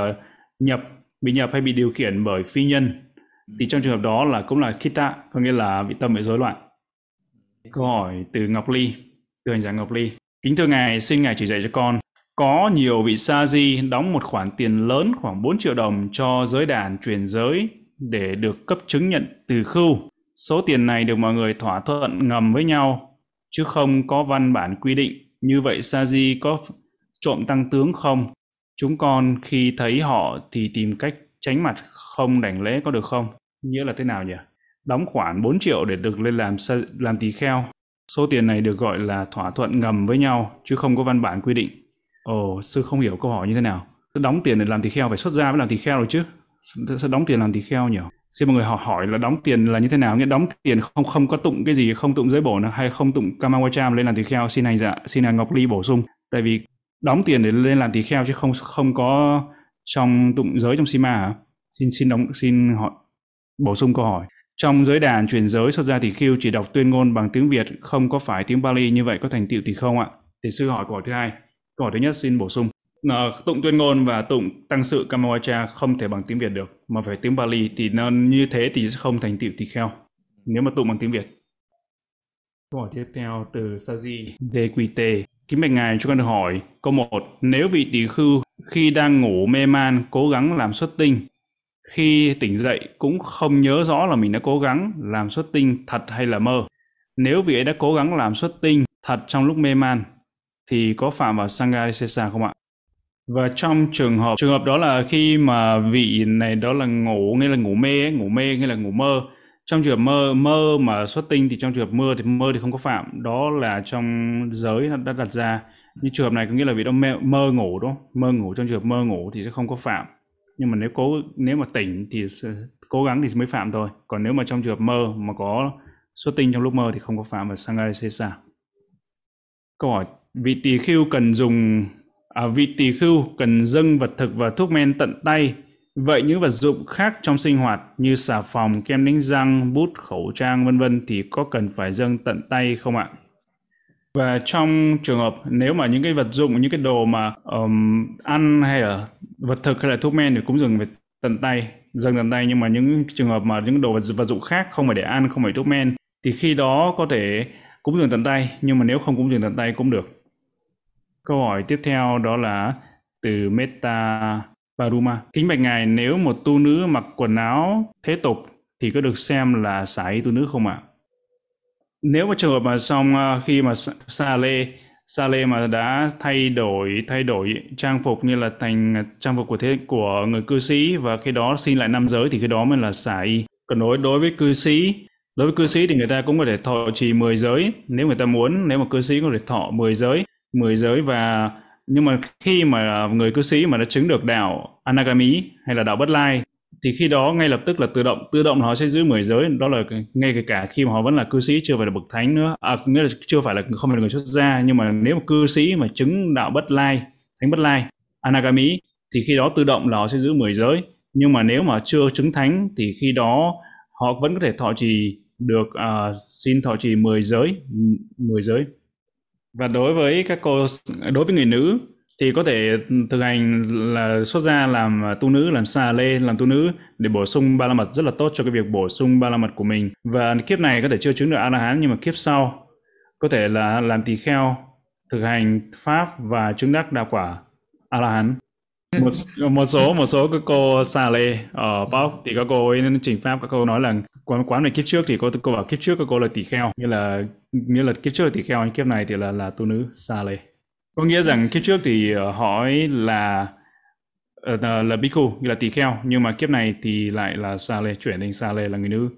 nhập bị nhập hay bị điều khiển bởi phi nhân thì trong trường hợp đó là cũng là kita có nghĩa là bị tâm bị rối loạn câu hỏi từ Ngọc Ly từ hành giả Ngọc Ly kính thưa ngài xin ngài chỉ dạy cho con có nhiều vị sa di đóng một khoản tiền lớn khoảng 4 triệu đồng cho giới đàn truyền giới để được cấp chứng nhận từ khưu. Số tiền này được mọi người thỏa thuận ngầm với nhau, chứ không có văn bản quy định. Như vậy sa di có trộm tăng tướng không? Chúng con khi thấy họ thì tìm cách tránh mặt không đảnh lễ có được không? Nghĩa là thế nào nhỉ? Đóng khoản 4 triệu để được lên làm làm tỳ kheo. Số tiền này được gọi là thỏa thuận ngầm với nhau, chứ không có văn bản quy định Ồ, sư không hiểu câu hỏi như thế nào. Sư đóng tiền để làm tỳ kheo phải xuất ra mới làm tỳ kheo rồi chứ. Sư đóng tiền làm tỳ kheo nhỉ? Xin mọi người họ hỏi là đóng tiền là như thế nào? Nghĩa đóng tiền không không có tụng cái gì, không tụng giới bổ hay không tụng Kamawacham lên làm tỳ kheo xin hành dạ, xin hành Ngọc Ly bổ sung. Tại vì đóng tiền để lên làm tỳ kheo chứ không không có trong tụng giới trong Sima hả? Xin xin đóng xin họ bổ sung câu hỏi. Trong giới đàn chuyển giới xuất gia thì khưu chỉ đọc tuyên ngôn bằng tiếng Việt, không có phải tiếng Bali như vậy có thành tựu thì không ạ? Thì sư hỏi câu hỏi thứ hai. Câu hỏi thứ nhất xin bổ sung. À, tụng tuyên ngôn và tụng tăng sự Kamawacha không thể bằng tiếng Việt được, mà phải tiếng Bali thì nó như thế thì sẽ không thành tựu tỳ kheo. Nếu mà tụng bằng tiếng Việt. Câu hỏi tiếp theo từ Saji DQT. Kính bạch ngài cho con được hỏi. Câu 1. Nếu vị tỷ khưu khi đang ngủ mê man cố gắng làm xuất tinh, khi tỉnh dậy cũng không nhớ rõ là mình đã cố gắng làm xuất tinh thật hay là mơ. Nếu vị ấy đã cố gắng làm xuất tinh thật trong lúc mê man, thì có phạm vào Sangarisesa không ạ? Và trong trường hợp trường hợp đó là khi mà vị này đó là ngủ nghĩa là ngủ mê ấy, ngủ mê nghĩa là ngủ mơ. Trong trường hợp mơ mơ mà xuất tinh thì trong trường hợp mơ thì mơ thì không có phạm. Đó là trong giới đã đặt ra. Như trường hợp này có nghĩa là vị đó mơ, mơ ngủ đúng không? Mơ ngủ trong trường hợp mơ ngủ thì sẽ không có phạm. Nhưng mà nếu cố nếu mà tỉnh thì cố gắng thì mới phạm thôi. Còn nếu mà trong trường hợp mơ mà có xuất tinh trong lúc mơ thì không có phạm vào Sangarisesa. Câu hỏi vị tỳ khưu cần dùng à, vị tỳ khưu cần dâng vật thực và thuốc men tận tay vậy những vật dụng khác trong sinh hoạt như xà phòng kem đánh răng bút khẩu trang vân vân thì có cần phải dâng tận tay không ạ và trong trường hợp nếu mà những cái vật dụng những cái đồ mà um, ăn hay là vật thực hay là thuốc men thì cũng dừng về tận tay dâng tận tay nhưng mà những trường hợp mà những đồ vật, vật dụng khác không phải để ăn không phải thuốc men thì khi đó có thể cúng dường tận tay nhưng mà nếu không cúng dường tận tay cũng được Câu hỏi tiếp theo đó là từ Meta Baruma. Kính bạch ngài, nếu một tu nữ mặc quần áo thế tục thì có được xem là xả y tu nữ không ạ? Nếu mà trường hợp mà xong ờ, khi mà Sale Lê Lê mà đã thay đổi thay đổi trang phục như là thành trang phục của thế, của người cư sĩ và khi đó xin lại năm giới thì khi đó mới là xả y. Còn đối đối với cư sĩ, đối với cư sĩ thì người ta cũng có thể thọ trì 10 giới nếu người ta muốn, nếu mà cư sĩ có thể thọ 10 giới, mười giới và, nhưng mà khi mà người cư sĩ mà đã chứng được đạo anagami hay là đạo bất lai thì khi đó ngay lập tức là tự động tự động họ sẽ giữ mười giới. Đó là ngay kể cả khi mà họ vẫn là cư sĩ chưa phải là bậc thánh nữa. À nghĩa là chưa phải là không phải là người xuất gia nhưng mà nếu mà cư sĩ mà chứng đạo bất lai thánh bất lai anagami thì khi đó tự động là họ sẽ giữ mười giới. Nhưng mà nếu mà chưa chứng thánh thì khi đó họ vẫn có thể thọ trì được uh, xin thọ trì 10 giới 10 giới. Và đối với các cô đối với người nữ thì có thể thực hành là xuất gia làm à, tu nữ, làm xà lê, làm tu nữ để bổ sung ba la mật rất là tốt cho cái việc bổ sung ba la mật của mình. Và kiếp này có thể chưa chứng được a la hán nhưng mà kiếp sau có thể là làm tỳ kheo, thực hành pháp và chứng đắc đa quả a la hán một một số một số các cô xà lê ở Bóc thì các cô ấy trình pháp. Các cô nói là quán quán này kiếp trước thì cô cô bảo kiếp trước các cô là tỳ kheo như là như là kiếp trước là tỳ kheo kiếp này thì là là tu nữ xà lê có nghĩa rằng kiếp trước thì ờ, hỏi là là, là bhikkhu như là tỳ kheo nhưng mà kiếp này thì lại là sa lê chuyển thành sa lê là người nữ.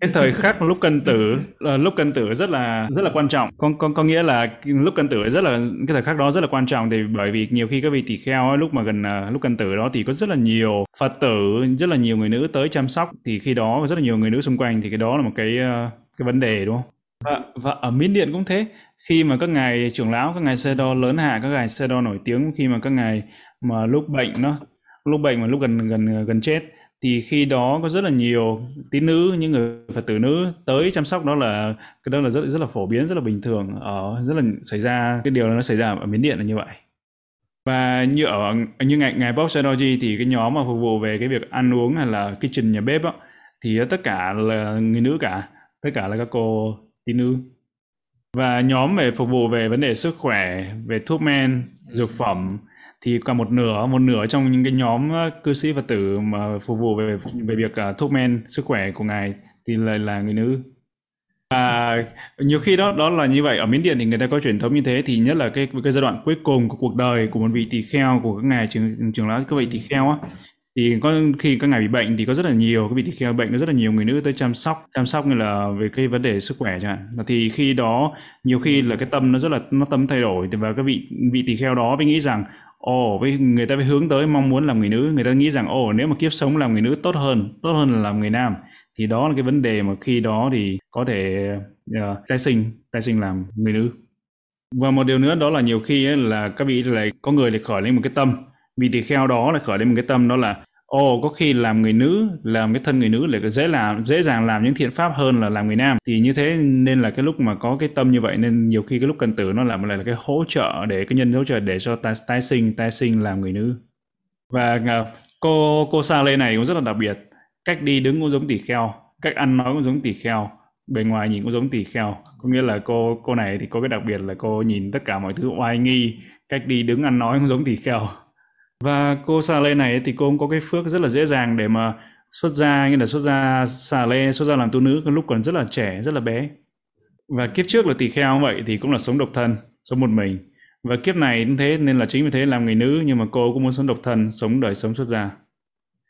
Cái thời khắc lúc cân tử lúc cân tử rất là rất là quan trọng. Có có có nghĩa là lúc cân tử rất là cái thời khắc đó rất là quan trọng thì bởi vì nhiều khi các vị tỳ kheo ấy, lúc mà gần lúc cân tử đó thì có rất là nhiều phật tử rất là nhiều người nữ tới chăm sóc. Thì khi đó có rất là nhiều người nữ xung quanh thì cái đó là một cái cái vấn đề đúng không? Và, và ở Miến Điện cũng thế. Khi mà các ngài trưởng lão các ngài xe đo lớn hạ các ngài xe đo nổi tiếng khi mà các ngài mà lúc bệnh nó lúc bệnh mà lúc gần gần gần chết thì khi đó có rất là nhiều tín nữ những người phật tử nữ tới chăm sóc đó là cái đó là rất rất là phổ biến rất là bình thường ở rất là xảy ra cái điều nó xảy ra ở miến điện là như vậy. Và như ở như ngày ngày Bob Sadoji thì cái nhóm mà phục vụ về cái việc ăn uống hay là kitchen nhà bếp á thì tất cả là người nữ cả tất cả là các cô tín nữ và nhóm về phục vụ về vấn đề sức khỏe về thuốc men dược phẩm thì cả một nửa một nửa trong những cái nhóm cư sĩ phật tử mà phục vụ về về việc uh, thuốc men sức khỏe của ngài thì lại là, là người nữ. Và nhiều khi đó đó là như vậy. Ở miến điện thì người ta có truyền thống như thế thì nhất là cái cái giai đoạn cuối cùng của cuộc đời của một vị tỳ kheo của các ngài trường trường lão các vị tỳ kheo á thì có khi các ngài bị bệnh thì có rất là nhiều cái vị tỳ kheo bệnh có rất là nhiều người nữ tới chăm sóc chăm sóc như là về cái vấn đề sức khỏe chẳng hạn. Thì khi đó nhiều khi là cái tâm nó rất là nó tâm thay đổi và các vị vị tỳ kheo đó mới nghĩ rằng ồ với người ta phải hướng tới mong muốn làm người nữ. Người ta nghĩ rằng ồ nếu mà kiếp sống làm người nữ tốt hơn tốt hơn là làm người nam. Thì đó là cái vấn đề mà khi đó thì có thể uh, tái sinh tái sinh làm người nữ. Và một điều nữa đó là nhiều khi ấy, là các vị lại có người lại khởi lên một cái tâm vị tỳ kheo đó là khởi lên một cái tâm đó là ồ có khi làm người nữ làm cái thân người nữ lại dễ làm dễ dàng làm những thiện pháp hơn là làm người nam. Thì như thế nên là cái lúc mà có cái tâm như vậy nên nhiều khi cái lúc cần tử nó làm lại là cái hỗ trợ để cái nhân hỗ trợ để cho tái, tái sinh tái sinh làm người nữ. Và uh, cô cô sa lê này cũng rất là đặc biệt. Cách đi đứng cũng giống tỳ kheo cách ăn nói cũng giống tỳ kheo bề ngoài nhìn cũng giống tỳ kheo. Có nghĩa là cô cô này thì có cái đặc biệt là cô nhìn tất cả mọi thứ oai nghi cách đi đứng ăn nói cũng giống tỳ kheo và cô xà lê này thì cô cũng có cái phước rất là dễ dàng để mà xuất gia như là xuất gia xà lê xuất gia làm tu nữ lúc còn rất là trẻ rất là bé. Và kiếp trước là tỳ kheo vậy thì cũng là sống độc thân sống một mình. Và kiếp này cũng thế nên là chính vì thế làm người nữ nhưng mà cô cũng muốn sống độc thân sống đời sống xuất gia.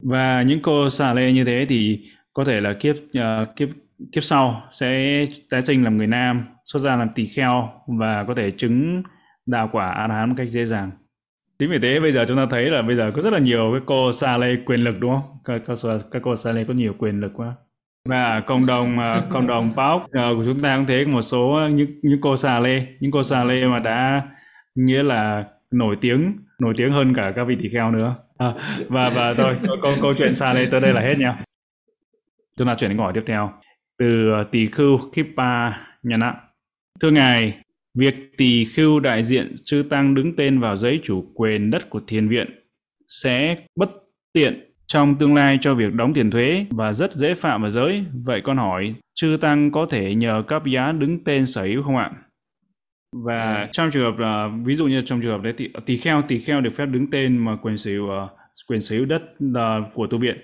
Và những cô xà lê như thế thì có thể là kiếp uh, kiếp kiếp sau sẽ tái sinh làm người nam xuất gia làm tỳ kheo và có thể chứng đạo quả a la hán một cách dễ dàng chính vì thế bây giờ chúng ta thấy là bây giờ có rất là nhiều cái cô xa lê quyền lực đúng không? Các, các, các cô xa lê có nhiều quyền lực quá. Và cộng đồng à, cộng đồng báo à, của chúng ta cũng thế một số những những cô xà lê những cô xà lê mà đã nghĩa là nổi tiếng nổi tiếng hơn cả các vị tỷ kheo nữa. À, và và thôi câu câu chuyện xà lê tới đây là hết nha. Chúng ta chuyển đến câu hỏi tiếp theo. Từ à, tỷ khưu Kipa nhận ạ thưa ngài Việc tỳ khưu đại diện chư tăng đứng tên vào giấy chủ quyền đất của thiền viện sẽ bất tiện trong tương lai cho việc đóng tiền thuế và rất dễ phạm vào giới. Vậy con hỏi, chư tăng có thể nhờ cấp giá đứng tên sở hữu không ạ? Và ừ. trong trường hợp là ví dụ như trong trường hợp đấy thì tỳ kheo tỳ kheo được phép đứng tên mà quyền sở hữu uh, quyền sở hữu đất uh, của tu viện.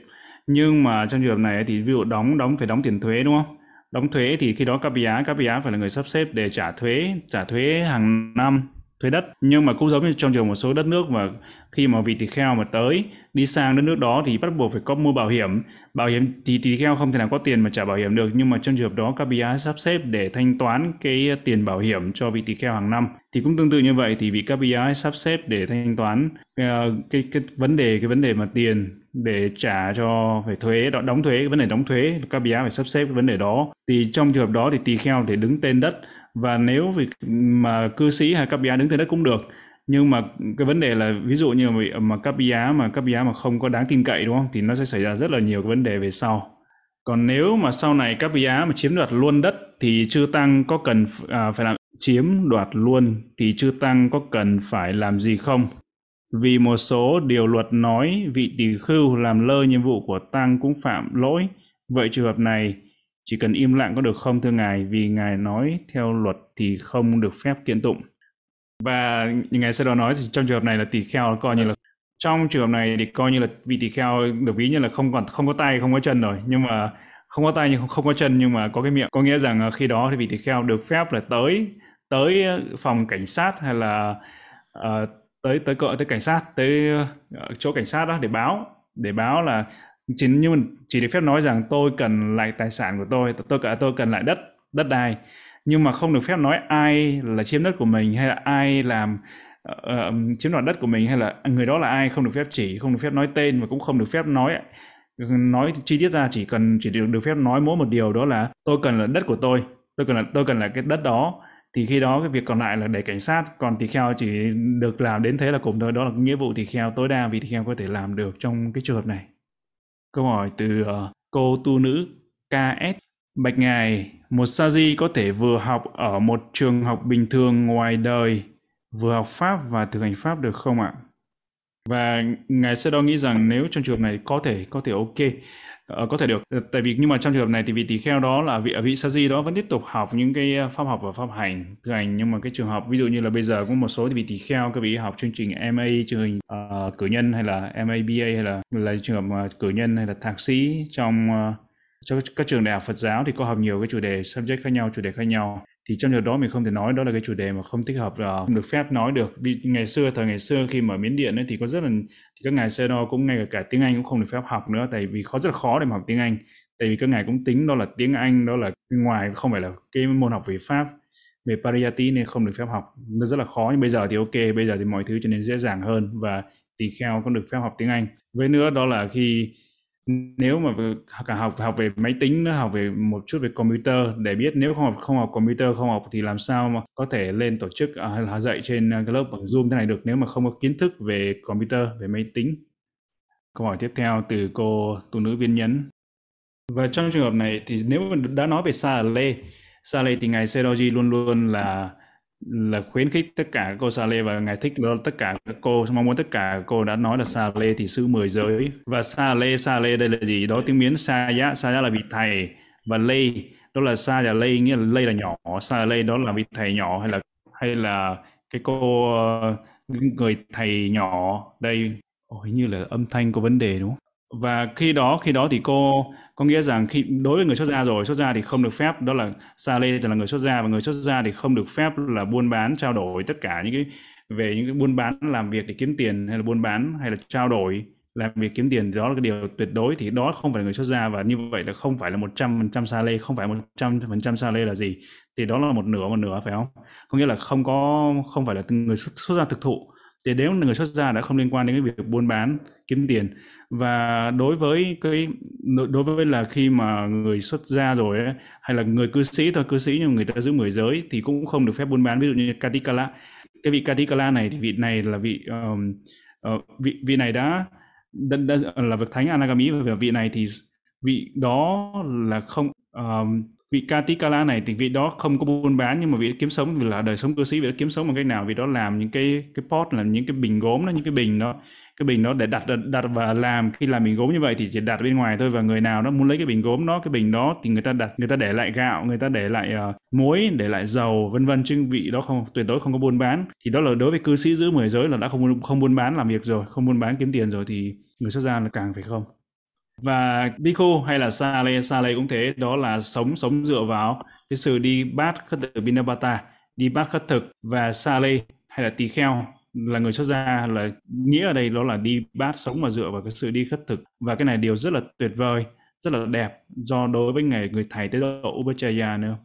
Nhưng mà trong trường hợp này thì ví dụ đóng đóng phải đóng tiền thuế đúng không? Đóng thuế thì khi đó KPI KPI phải là người sắp xếp để trả thuế trả thuế hàng năm thuế đất. Nhưng mà cũng giống như trong trường một số đất nước mà khi mà vị tỳ kheo mà tới đi sang đất nước đó thì bắt buộc phải có mua bảo hiểm. Bảo hiểm thì tỳ kheo không thể nào có tiền mà trả bảo hiểm được nhưng mà trong trường hợp đó KPI sắp xếp để thanh toán cái tiền bảo hiểm cho vị tỳ kheo hàng năm. Thì cũng tương tự như vậy thì vị KPI sắp xếp để thanh toán cái, cái cái vấn đề cái vấn đề mà tiền để trả cho phải thuế đóng thuế vấn đề đóng thuế các bia phải sắp xếp cái vấn đề đó. Thì trong trường hợp đó thì tỳ kheo thể đứng tên đất. Và nếu vì mà cư sĩ hay các bia đứng tên đất cũng được. Nhưng mà cái vấn đề là ví dụ như mà, mà các bia mà các bia mà không có đáng tin cậy đúng không? Thì nó sẽ xảy ra rất là nhiều cái vấn đề về sau. Còn nếu mà sau này các bia mà chiếm đoạt luôn đất thì chư tăng có cần à, phải làm chiếm đoạt luôn thì chư tăng có cần phải làm gì không? Vì một số điều luật nói vị tỳ khưu làm lơ nhiệm vụ của tăng cũng phạm lỗi. Vậy trường hợp này chỉ cần im lặng có được không thưa ngài? Vì ngài nói theo luật thì không được phép kiện tụng. Và ngài sau đó nói thì trong trường hợp này là tỳ kheo coi như là trong trường hợp này thì coi như là vị tỳ kheo được ví như là không còn không có tay không có chân rồi nhưng mà không có tay nhưng không, không có chân nhưng mà có cái miệng có nghĩa rằng khi đó thì vị tỳ kheo được phép là tới tới phòng cảnh sát hay là uh, tới tới cỡ tới cảnh sát tới ờ, chỗ cảnh sát đó để báo để báo là chỉ nhưng mà chỉ được phép nói rằng tôi cần lại tài sản của tôi tôi cả tôi cần lại đất đất đai. Nhưng mà không được phép nói ai là chiếm đất của mình hay là ai làm uh, chiếm đoạt đất của mình hay là người đó là ai không được phép chỉ không được phép nói tên và cũng không được phép nói nói chi tiết ra chỉ cần chỉ được được phép nói mỗi một điều đó là tôi cần là đất của tôi tôi cần là tôi cần là cái đất đó thì khi đó cái việc còn lại là để cảnh sát còn tỳ kheo chỉ được làm đến thế là cùng thôi. Đó là nghĩa vụ tỳ kheo tối đa vì tỳ kheo có thể làm được trong cái trường hợp này. Câu hỏi từ uh, cô tu nữ KS Bạch Ngài, một sa di có thể vừa học ở một trường học bình thường ngoài đời, vừa học Pháp và thực hành Pháp được không ạ? Và Ngài sẽ đo nghĩ rằng nếu trong trường hợp này có thể, có thể ok, Ờ, có thể được. Ờ, tại vì nhưng mà trong trường hợp này thì vị tỳ kheo đó là vị vị sa di đó vẫn tiếp tục học những cái ờ, pháp học và pháp hành thực hành nhưng mà cái trường hợp ví dụ như là bây giờ có một số thì vị tỳ kheo các vị học chương trình MA chương trình uh, cử nhân hay là MABA hay là là trường hợp uh, cử nhân hay là thạc sĩ trong uh, cho các trường đại học Phật giáo thì có học nhiều cái chủ đề subject khác nhau chủ đề khác nhau thì trong điều đó mình không thể nói đó là cái chủ đề mà không thích hợp uh, không được phép nói được. Vì ngày xưa thời ngày xưa khi mà miến điện ấy, thì có rất là thì các ngài sơ đo cũng ngay cả, cả tiếng anh cũng không được phép học nữa tại vì khó rất là khó để mà học tiếng anh. Tại vì các ngài cũng tính đó là tiếng anh đó là ngoài không phải là cái môn học về pháp về pariyati nên không được phép học. Nó rất là khó nhưng bây giờ thì ok bây giờ thì mọi thứ trở nên dễ dàng hơn và tỳ kheo cũng được phép học tiếng anh. Với nữa đó là khi nếu mà cả học học về máy tính nó học về một chút về computer để biết nếu không học không học computer, không học thì làm sao mà có thể lên tổ chức à, hay là dạy trên à, cái lớp bằng zoom thế này được nếu mà không có kiến thức về computer, về máy tính? Câu hỏi tiếp theo từ cô, tu nữ viên nhấn và trong trường hợp này thì nếu mà đã nói về xa lê xa lê thì ngài Seroji luôn luôn là là khuyến khích tất cả các cô sa lê và ngài thích đó tất cả các cô mong muốn tất cả cô đã nói là sa lê thì sư mười giới. Và sa lê sa lê đây là gì? Đó tiếng miến sa giá sa giá là vị thầy và lê. Đó là sa là lê nghĩa là lê là nhỏ sa lê đó là vị thầy nhỏ hay là hay là cái cô ờ, người thầy nhỏ đây. Oh, hình như là âm thanh có vấn đề đúng không? Và khi đó khi đó thì cô có nghĩa rằng khi, đối với người xuất gia rồi, xuất gia thì không được phép, đó là sa lê là người xuất gia và người xuất gia thì không được phép là buôn bán, trao đổi tất cả những cái, về những cái buôn bán, làm việc để kiếm tiền hay là buôn bán hay là trao đổi, làm việc kiếm tiền đó là cái điều tuyệt đối, thì đó không phải là người xuất gia và như vậy là không phải là một trăm phần trăm sa lê, không phải một trăm phần trăm sa lê là gì, thì đó là một nửa một nửa, phải không? Có nghĩa là không có, không phải là người xuất gia thực thụ thì nếu người xuất gia đã không liên quan đến cái việc buôn bán kiếm tiền và đối với cái đối với là khi mà người xuất gia rồi ấy, hay là người cư sĩ thôi cư sĩ nhưng người ta giữ mười giới thì cũng không được phép buôn bán. Ví dụ như Katikala cái vị Katikala này thì vị này là vị um, uh, vị vị này đã, đã, đã là bậc thánh Anagami và vị này thì vị đó là không um, vị Katikala này thì vị đó không có buôn bán nhưng mà vị kiếm sống vì là đời sống cư sĩ vị đó kiếm sống bằng cách nào? Vị đó làm những cái cái pot là những cái bình gốm đó những cái bình đó cái bình đó để đặt đặt và làm. Khi làm bình gốm như vậy thì chỉ đặt bên ngoài thôi và người nào đó muốn lấy cái bình gốm đó cái bình đó thì người ta đặt người ta để lại gạo người ta để lại uh, muối để lại dầu vân vân chứ vị đó không tuyệt đối không có buôn bán. Thì đó là đối với cư sĩ giữ mười giới là đã không không buôn bán làm việc rồi không buôn bán kiếm tiền rồi thì người xuất gia là càng phải không? Và Bhikkhu hay là Sale, Sale cũng thế, đó là sống sống dựa vào cái sự đi bát khất thực Binabata, đi bát khất thực. Và Sale hay là tỳ kheo là người xuất gia là nghĩa ở đây đó là đi bát sống mà dựa vào cái sự đi khất thực. Và cái này điều rất là tuyệt vời rất là đẹp do đối với người người thầy tới độ Upachaya nữa.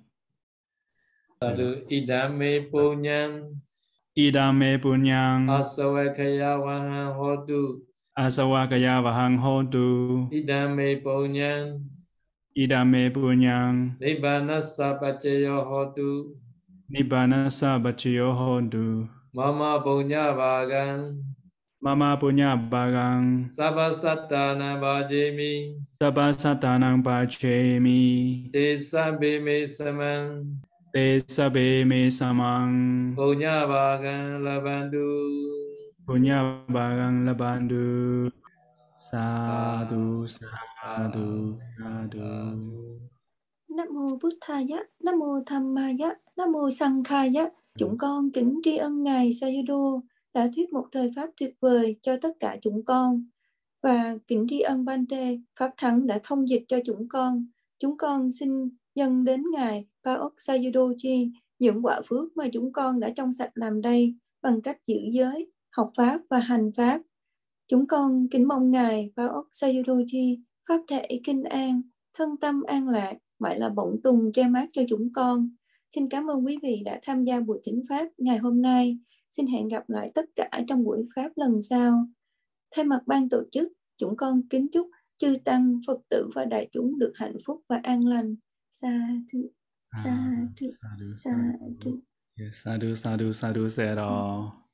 Sadhu idame punyan idame punyan asawakaya vaha hotu Asawakaya vahang hotu. Idame punyan. Idame punyang. Nibbana sapachayo hotu. Nibbana sapachayo hotu. Mama punya bagan. Mama punya bagang. Sabba satana bhajemi. Sabba satanang bhajemi. Te sabbe me samang. Te sabe me samang. Punya bagan labandu. Punya bagang labandu. Sadhu, sadhu, sadhu. Nam mô Bụt Thaya, Nam mô Tham Maya, Nam mô Sang Khaya. Chúng con kính tri ân Ngài Sayadaw đã thuyết một thời Pháp tuyệt vời cho tất cả chúng con. Và kính tri ân Bante, Pháp Thắng đã thông dịch cho chúng con. Chúng con xin dâng đến Ngài Paok Sayadaw những quả phước mà chúng con đã trong sạch làm đây bằng cách giữ giới, học Pháp và hành Pháp. Chúng con kính mong Ngài Paok Sayadaw Pháp thể kinh an, thân tâm an lạc, mãi là bổng tùng che mát cho chúng con. Xin cảm ơn quý vị đã tham gia buổi thính Pháp ngày hôm nay. Xin hẹn gặp lại tất cả trong buổi Pháp lần sau. Thay mặt ban tổ chức, chúng con kính chúc chư Tăng, Phật tử và đại chúng được hạnh phúc và an lành. Sa thú, sa thú, sa thú. Yes, sadhu, sadhu, sadhu, sadhu.